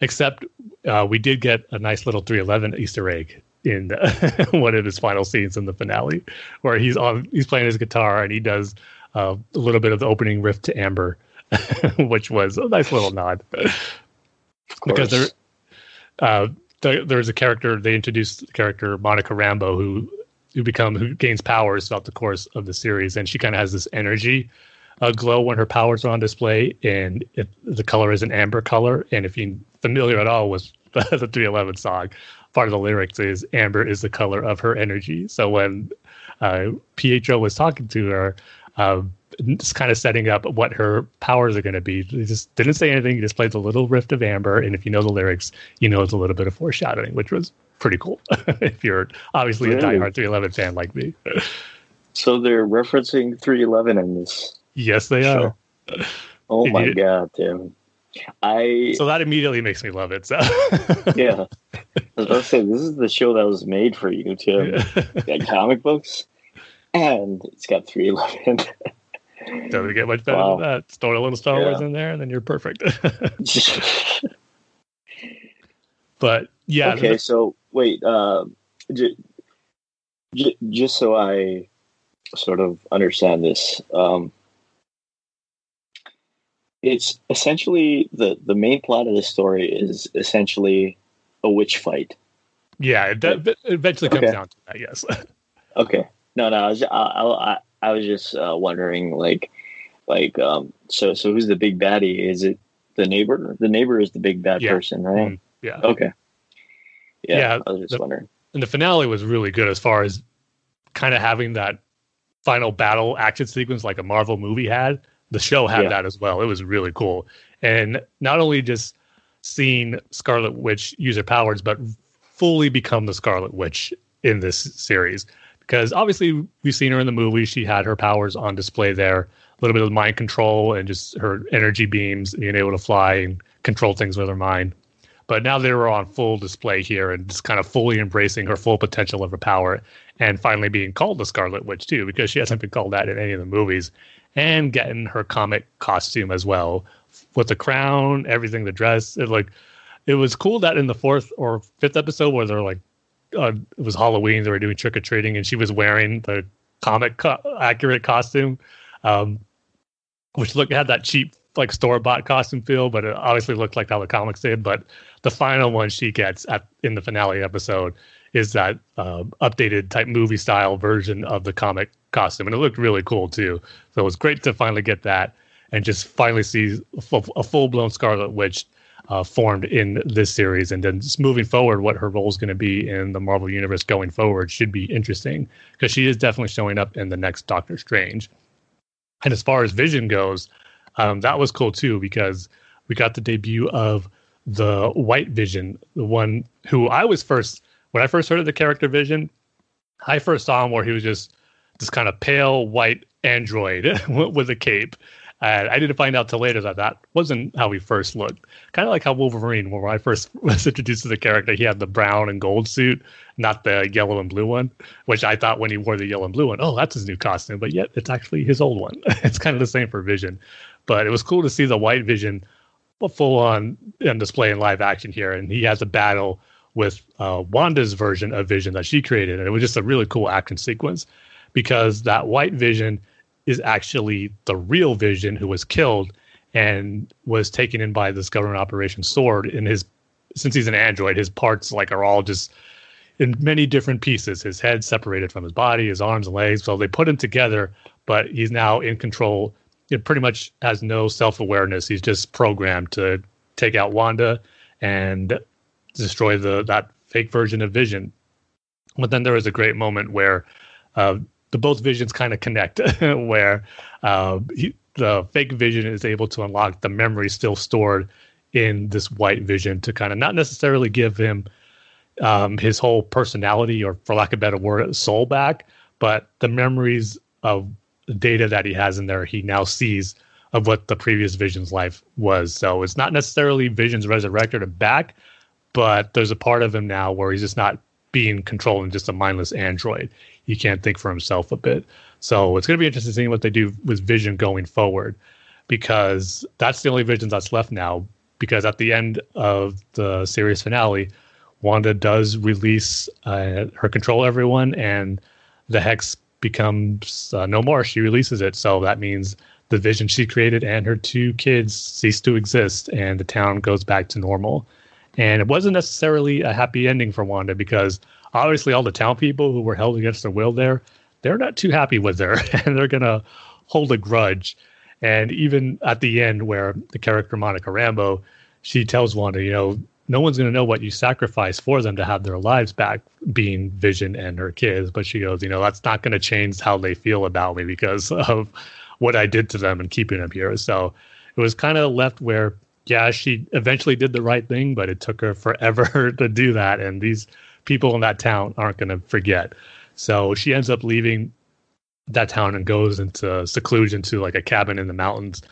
Except uh, we did get a nice little 311 Easter egg in [laughs] one of his final scenes in the finale, where he's on he's playing his guitar and he does uh, a little bit of the opening riff to Amber, [laughs] which was a nice little nod. because there, uh, the, there's a character they introduced the character Monica Rambo who who become who gains powers throughout the course of the series, and she kind of has this energy uh, glow when her powers are on display, and it, the color is an amber color. And if you're familiar at all with [laughs] the, the 311 song, part of the lyrics is amber is the color of her energy. So when uh, Pietro was talking to her, uh, just kind of setting up what her powers are going to be. He just didn't say anything. He just played the little rift of Amber, and if you know the lyrics, you know it's a little bit of foreshadowing, which was pretty cool. [laughs] if you're obviously really? a diehard 311 fan like me. so they're referencing 311 in this. Yes, they show. are. Oh my you, god, Tim! I so that immediately makes me love it. So [laughs] yeah, I was about to say this is the show that was made for you, Tim. Yeah. comic books, and it's got 311. [laughs] Doesn't get much better wow. than that. Throw a little Star yeah. Wars in there, and then you're perfect. [laughs] but yeah. Okay, so wait, uh, j- j- just so I sort of understand this, um, it's essentially the the main plot of the story is essentially a witch fight. Yeah, it, it eventually comes okay. down to that. Yes. [laughs] okay. No, no, I was, I, I, I was just uh, wondering, like, like, um, so, so who's the big baddie? Is it the neighbor? The neighbor is the big bad yeah. person, right? Mm, yeah. Okay. Yeah, yeah, I was just the, wondering. And the finale was really good as far as kind of having that final battle action sequence like a Marvel movie had. The show had yeah. that as well. It was really cool. And not only just seeing Scarlet Witch use her powers, but fully become the Scarlet Witch in this series because obviously we've seen her in the movie. She had her powers on display there, a little bit of mind control and just her energy beams, being able to fly and control things with her mind. But now they were on full display here and just kind of fully embracing her full potential of her power and finally being called the Scarlet Witch too, because she hasn't been called that in any of the movies, and getting her comic costume as well with the crown, everything, the dress. It like it was cool that in the fourth or fifth episode where they're like uh, it was Halloween. They were doing trick or treating, and she was wearing the comic co- accurate costume, um, which looked had that cheap like store bought costume feel, but it obviously looked like how the comics did. But the final one she gets at in the finale episode is that uh, updated type movie style version of the comic costume, and it looked really cool too. So it was great to finally get that and just finally see a full blown Scarlet Witch uh, formed in this series. And then just moving forward, what her role is going to be in the Marvel Universe going forward should be interesting because she is definitely showing up in the next Doctor Strange. And as far as Vision goes, um, that was cool too because we got the debut of the White Vision, the one who I was first when I first heard of the character Vision. I first saw him where he was just this kind of pale white android [laughs] with a cape, and I didn't find out till later that that wasn't how he first looked. Kind of like how Wolverine, when I first [laughs] was introduced to the character, he had the brown and gold suit, not the yellow and blue one, which I thought when he wore the yellow and blue one, oh, that's his new costume. But yet it's actually his old one. [laughs] it's kind of the same for Vision. but it was cool to see the White Vision full on and display in live action here, and he has a battle with uh, Wanda's version of Vision that she created, and it was just a really cool action sequence because that White Vision is actually the real Vision who was killed and was taken in by this government operation Sword. In his since he's an android, his parts like are all just in many different pieces. His head separated from his body, his arms and legs. So they put him together, but he's now in control. It pretty much has no self awareness. He's just programmed to take out Wanda and destroy the that fake version of Vision. But then there was a great moment where uh, the both visions kind of connect, [laughs] where uh, he, the fake Vision is able to unlock the memory still stored in this white Vision to kind of not necessarily give him um, his whole personality, or for lack of a better word, soul back, but the memories of data that he has in there, he now sees of what the previous Vision's life was. So it's not necessarily Vision's resurrected or back, but there's a part of him now where he's just not being controlled and just a mindless android. He can't think for himself a bit. So it's going to be interesting seeing what they do with Vision going forward, because that's the only Vision that's left now. Because at the end of the series finale, Wanda does release uh, her control everyone, and the hex becomes uh, no more. She releases it, so that means the vision she created and her two kids cease to exist, and the town goes back to normal. And it wasn't necessarily a happy ending for Wanda because obviously all the town people who were held against their will there, they're not too happy with her, [laughs] and they're gonna hold a grudge. And even at the end, where the character Monica Rambo, she tells Wanda, you know, no one's going to know what you sacrificed for them to have their lives back, being Vision and her kids. But she goes, you know, that's not going to change how they feel about me because [laughs] of what I did to them and keeping them here. So it was kind of left where, yeah, she eventually did the right thing, but it took her forever [laughs] to do that. And these people in that town aren't going to forget. So she ends up leaving that town and goes into seclusion to like a cabin in the mountains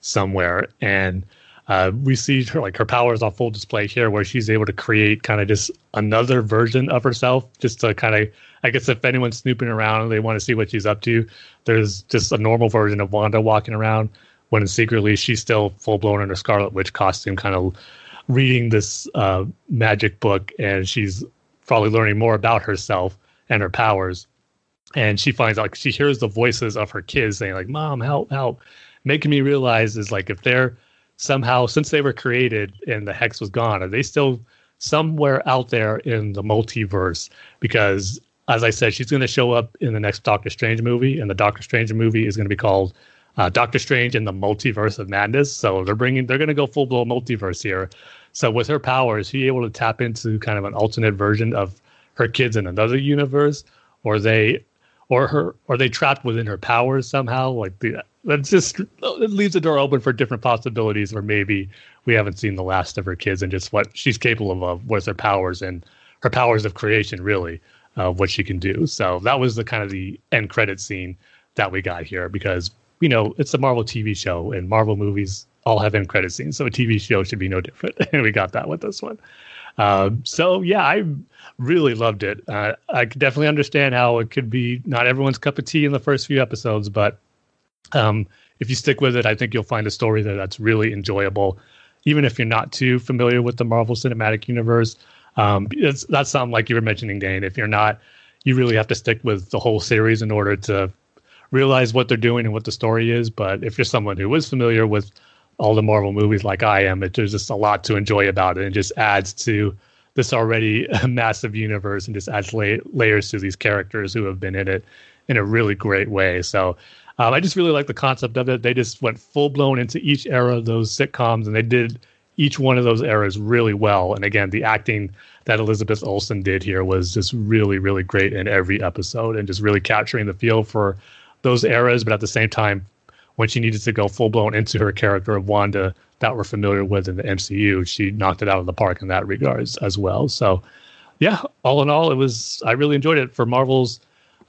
somewhere. And uh, we see her like her powers on full display here, where she's able to create kind of just another version of herself, just to kind of, I guess, if anyone's snooping around and they want to see what she's up to, there's just a normal version of Wanda walking around. When secretly she's still full blown in her Scarlet Witch costume, kind of reading this uh, magic book, and she's probably learning more about herself and her powers. And she finds out she hears the voices of her kids saying like, "Mom, help, help," making me realize is like if they're somehow since they were created and the hex was gone are they still somewhere out there in the multiverse because as i said she's going to show up in the next doctor strange movie and the doctor strange movie is going to be called uh, doctor strange in the multiverse of madness. So they're bringing they're going to go full blown multiverse here. So with her powers she able to tap into kind of an alternate version of her kids in another universe? Or they or her or they trapped within her powers somehow? Like the that's just it leaves the door open for different possibilities or maybe we haven't seen the last of her kids and just what she's capable of with her powers and her powers of creation really uh, what she can do. So that was the kind of the end credit scene that we got here because you know it's a marvel tv show and marvel movies all have end credit scenes so a tv show should be no different and [laughs] we got that with this one um, so yeah, I really loved it. Uh, I could definitely understand how it could be not everyone's cup of tea in the first few episodes, but um, if you stick with it, I think you'll find a story there that's really enjoyable, even if you're not too familiar with the Marvel Cinematic Universe. Um, that's something like you were mentioning, Dane. If you're not, you really have to stick with the whole series in order to realize what they're doing and what the story is. But if you're someone who is familiar with all the Marvel movies like I am, it, there's just a lot to enjoy about it. And just adds to this already [laughs] massive universe and just adds la- layers to these characters who have been in it in a really great way. So um, I just really like the concept of it. They just went full blown into each era of those sitcoms, and they did each one of those eras really well. And again, the acting that Elizabeth Olsen did here was just really, really great in every episode, and just really capturing the feel for those eras. But at the same time, when she needed to go full blown into her character of Wanda that we're familiar with in the MCU, she knocked it out of the park in that regards as well. So, yeah, all in all, it was I really enjoyed it for Marvel's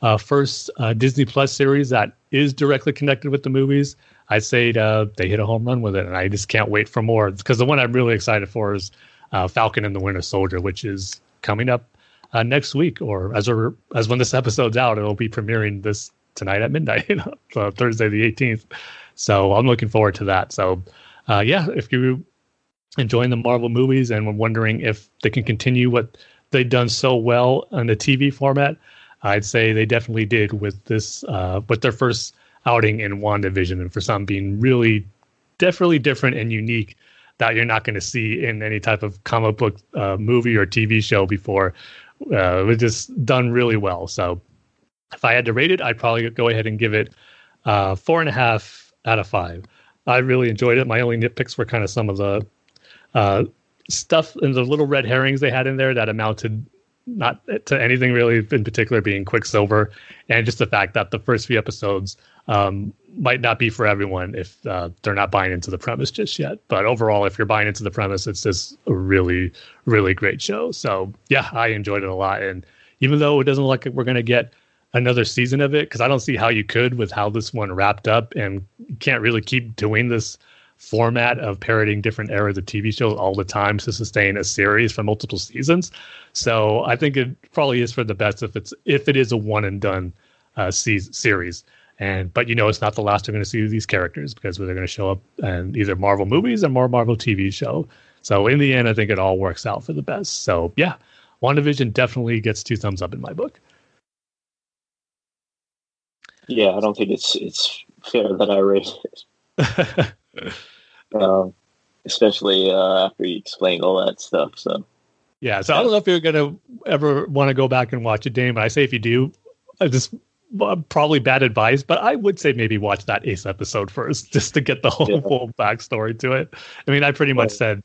uh, first uh, Disney Plus series that is directly connected with the movies. I'd say uh, they hit a home run with it, and I just can't wait for more. Because the one I'm really excited for is uh, Falcon and the Winter Soldier, which is coming up uh, next week, or as a, as when this episode's out, it'll be premiering this tonight at midnight, [laughs] uh, Thursday the 18th. So I'm looking forward to that. So, uh, yeah, if you're enjoying the Marvel movies and wondering if they can continue what they've done so well on the TV format, I'd say they definitely did with this, uh, with their first outing in WandaVision, and for some being really, definitely different and unique that you're not going to see in any type of comic book uh, movie or TV show before. Uh, it was just done really well. So if I had to rate it, I'd probably go ahead and give it uh, four and a half out of five. I really enjoyed it. My only nitpicks were kind of some of the uh, stuff and the little red herrings they had in there that amounted not to anything really in particular being Quicksilver, and just the fact that the first few episodes um, might not be for everyone if uh, they're not buying into the premise just yet. But overall, if you're buying into the premise, it's just a really, really great show. So yeah, I enjoyed it a lot. And even though it doesn't look like we're going to get another season of it, because I don't see how you could with how this one wrapped up, and can't really keep doing this format of parroting different eras of TV shows all the time to sustain a series for multiple seasons. So I think it probably is for the best if it's if it is a one and done uh, series. And but you know it's not the last we're going to see these characters because they're going to show up in either Marvel movies or more Marvel TV show. So in the end, I think it all works out for the best. So yeah, WandaVision definitely gets two thumbs up in my book. Yeah, I don't think it's it's fair that I rate it. [laughs] um, especially uh, after you explain all that stuff. So yeah, so I don't know if you're gonna ever want to go back and watch it, Dane. But I say if you do, I just probably bad advice, but I would say maybe watch that Ace episode first [laughs] just to get the whole yeah. full backstory to it. I mean, I pretty much said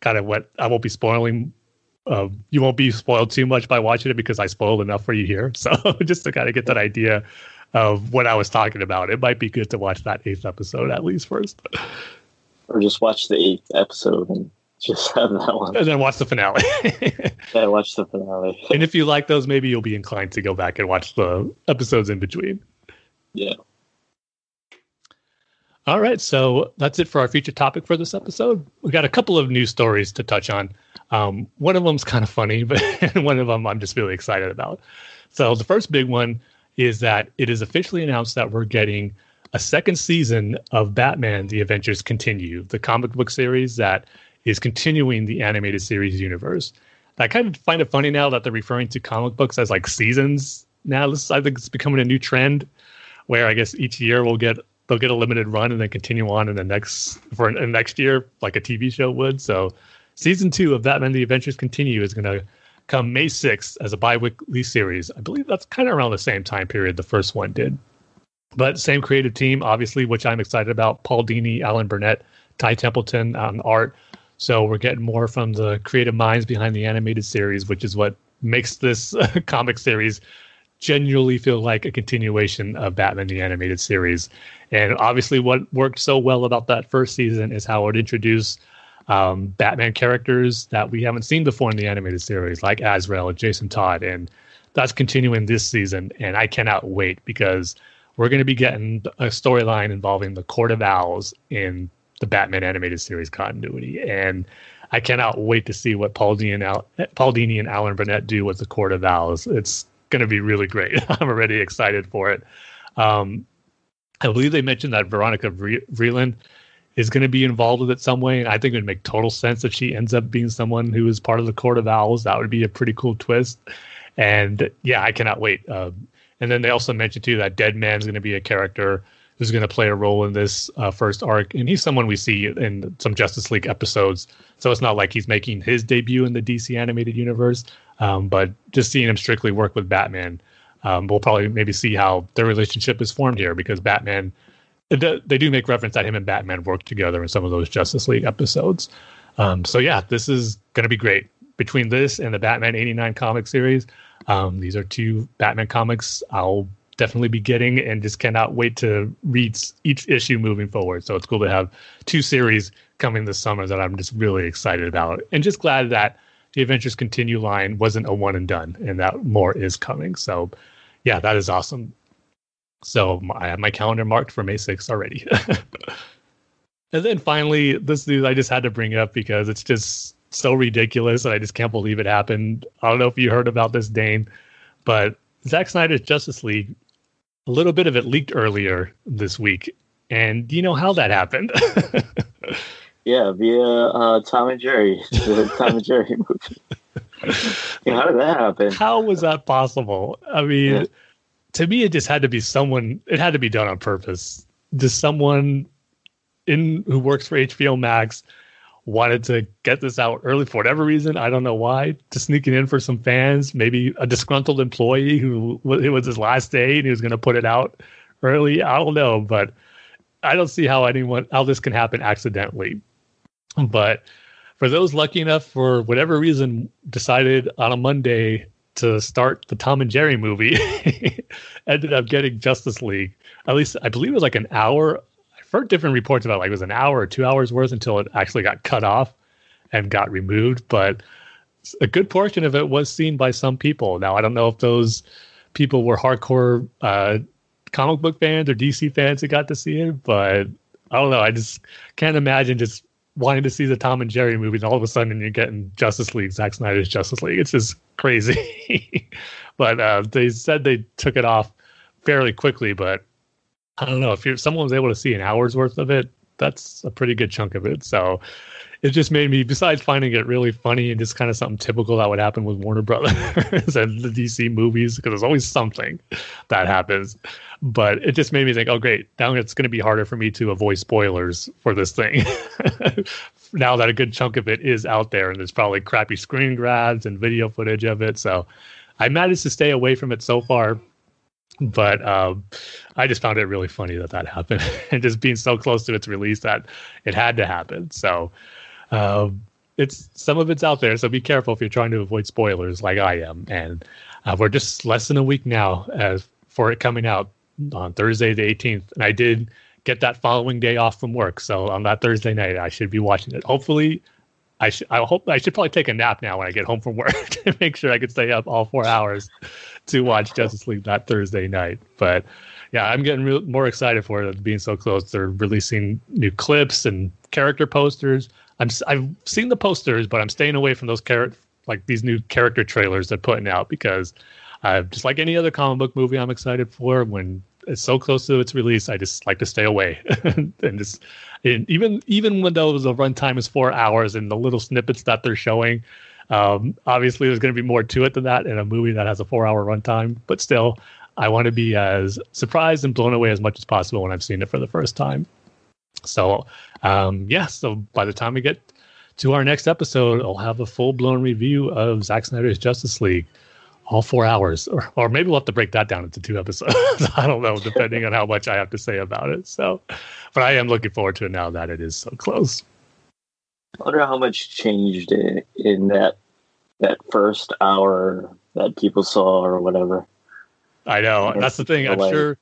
kind of what I won't be spoiling. Uh, you won't be spoiled too much by watching it because I spoiled enough for you here. [laughs] So just to kind of get that idea of what I was talking about, it might be good to watch that eighth episode at least first. Or just watch the eighth episode and just [laughs] have that one. And then watch the finale. [laughs] yeah, watch the finale. and if you like those, maybe you'll be inclined to go back and watch the episodes in between. Yeah. All right, so that's it for our feature topic for this episode. We got a couple of news stories to touch on. Um, one of them's kind of funny, [laughs] but one of them I'm just really excited about. So the first big one is that it is officially announced that we're getting a second season of Batman: The Adventures Continue, the comic book series that is continuing the animated series universe. I kind of find it funny now that they're referring to comic books as like seasons. Now this I think it's becoming a new trend where I guess each year we'll get they'll get a limited run and then continue on in the next for the next year like a TV show would. So season two of Batman: The Adventures Continue is going to come May sixth as a bi-weekly series. I believe that's kind of around the same time period the first one did. But same creative team, obviously, which I'm excited about. Paul Dini, Alan Burnett, Ty Templeton on art. So we're getting more from the creative minds behind the animated series, which is what makes this uh, [laughs] comic series genuinely feel like a continuation of Batman the animated series. And obviously, what worked so well about that first season is how it introduced um, Batman characters that we haven't seen before in the animated series, like Azrael and Jason Todd. And that's continuing this season. And I cannot wait because we're going to be getting a storyline involving the Court of Owls in the Batman animated series continuity. And I cannot wait to see what Paul Dini and, Al- Paul Dini and Alan Burnett do with the Court of Owls. It's going to be really great. [laughs] I'm already excited for it. Um, I believe they mentioned that Veronica Vreeland is going to be involved with it some way. And I think it would make total sense if she ends up being someone who is part of the Court of Owls. That would be a pretty cool twist. And yeah, I cannot wait. Um, and then they also mentioned too that Deadman's going to be a character who's going to play a role in this uh, first arc, and he's someone we see in some Justice League episodes. So it's not like he's making his debut in the DC animated universe, um, but just seeing him strictly work with Batman, um, we'll probably maybe see how their relationship is formed here because Batman. They do make reference that him and Batman work together in some of those Justice League episodes. Um, so yeah, this is going to be great. Between this and the Batman '89 comic series, um, these are two Batman comics I'll definitely be getting and just cannot wait to read each issue moving forward. So it's cool to have two series coming this summer that I'm just really excited about and just glad that the Adventures Continue line wasn't a one and done and that more is coming. So yeah, that is awesome. So I have my calendar marked for May 6th already. [laughs] and then finally, this news I just had to bring up because it's just so ridiculous and I just can't believe it happened. I don't know if you heard about this, Dane, but Zack Snyder's Justice League a little bit of it leaked earlier this week. And do you know how that happened? [laughs] yeah, via uh, Tom and Jerry, [laughs] the Tom and Jerry movie. how did that happen? How was that possible? I mean. To me, it just had to be someone. It had to be done on purpose. Just someone in who works for HBO Max wanted to get this out early for whatever reason. I don't know why. To sneaking in for some fans, maybe a disgruntled employee who it was his last day and he was going to put it out early. I don't know, but I don't see how anyone how this can happen accidentally. But for those lucky enough, for whatever reason, decided on a Monday to start the Tom and Jerry movie, [laughs] ended up getting Justice League. At least I believe it was like an hour I've heard different reports about like it was an hour or two hours worth until it actually got cut off and got removed. But a good portion of it was seen by some people. Now I don't know if those people were hardcore uh, comic book fans or DC fans that got to see it, but I don't know. I just can't imagine just wanting to see the Tom and Jerry movie, and all of a sudden you're getting Justice League, Zack Snyder's Justice League. It's just [laughs] crazy. [laughs] but uh, they said they took it off fairly quickly, but I don't know if someone was able to see an hour's worth of it. That's a pretty good chunk of it. So it just made me, besides finding it really funny and just kind of something typical that would happen with Warner Brothers [laughs] and the DC movies, because there's always something that happens. But it just made me think, oh, great. Now it's going to be harder for me to avoid spoilers for this thing. [laughs] now that a good chunk of it is out there and there's probably crappy screen grabs and video footage of it. So I managed to stay away from it so far but um, I just found it really funny that that happened, [laughs] and just being so close to its release that it had to happen. So um, it's some of it's out there, so be careful if you're trying to avoid spoilers, like I am. And uh, we're just less than a week now as for it coming out on Thursday the 18th, and I did get that following day off from work. So on that Thursday night, I should be watching it. Hopefully, I should. I hope I should probably take a nap now when I get home from work [laughs] to make sure I can stay up all four hours to watch Justice League that Thursday night. But yeah, I'm getting re- more excited for it being so close. They're releasing new clips and character posters. I'm I've seen the posters, but I'm staying away from those character like these new character trailers they're putting out because uh, just like any other comic book movie, I'm excited for when it's so close to its release. I just like to stay away [laughs] and just and even even when those the runtime is four hours and the little snippets that they're showing um, obviously, there's going to be more to it than that in a movie that has a four hour runtime, but still, I want to be as surprised and blown away as much as possible when I've seen it for the first time. So, um, yeah, so by the time we get to our next episode, I'll have a full blown review of Zack Snyder's Justice League, all four hours, or, or maybe we'll have to break that down into two episodes. [laughs] I don't know, depending on how much I have to say about it. So, but I am looking forward to it now that it is so close. I wonder how much changed in, in that that first hour that people saw or whatever. I know. That's the thing. I'm sure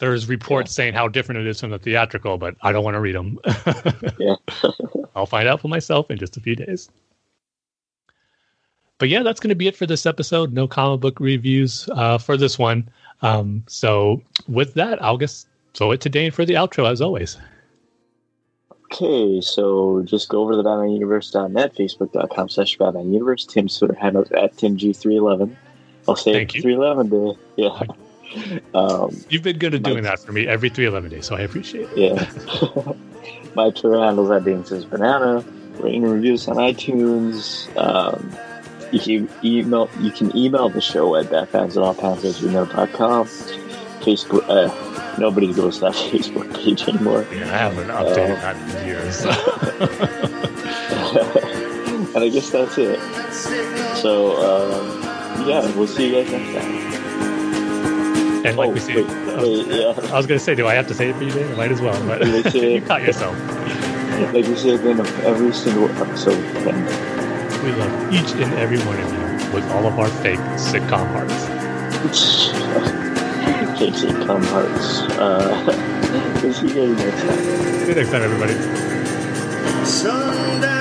there's reports yeah. saying how different it is from the theatrical, but I don't want to read them. [laughs] yeah. [laughs] I'll find out for myself in just a few days. But yeah, that's going to be it for this episode. No comic book reviews uh, for this one. Um, so with that, I'll just throw it to Dane for the outro as always. Okay, so just go over to the Batman BatmanUniverse.net, Facebook.com slash BatmanUniverse. Tim's Twitter handle at TimG311. I'll say Thank it 311 day. Yeah. Um, You've been good at doing that for me every 311 day, so I appreciate it. Yeah. [laughs] my Twitter handle is at Dane Says Banana. Rating reviews on iTunes. Um, you can email you can email the show at batfansandallpants at gmail.com. Facebook uh, nobody goes to that [laughs] Facebook page anymore. Yeah, I haven't updated uh, that in years. [laughs] and I guess that's it. So, um, yeah, we'll see you guys next time. [laughs] And like oh, we see, wait, wait, yeah. I was going to say, do I have to say it for you, Dave? I might as well, but [laughs] you caught yourself. Like we say at the end of every single episode. We love each and every one of you with all of our fake sitcom hearts. [laughs] Casey Come Hearts. Uh, we'll see you next time. See you next time, everybody. Sundown.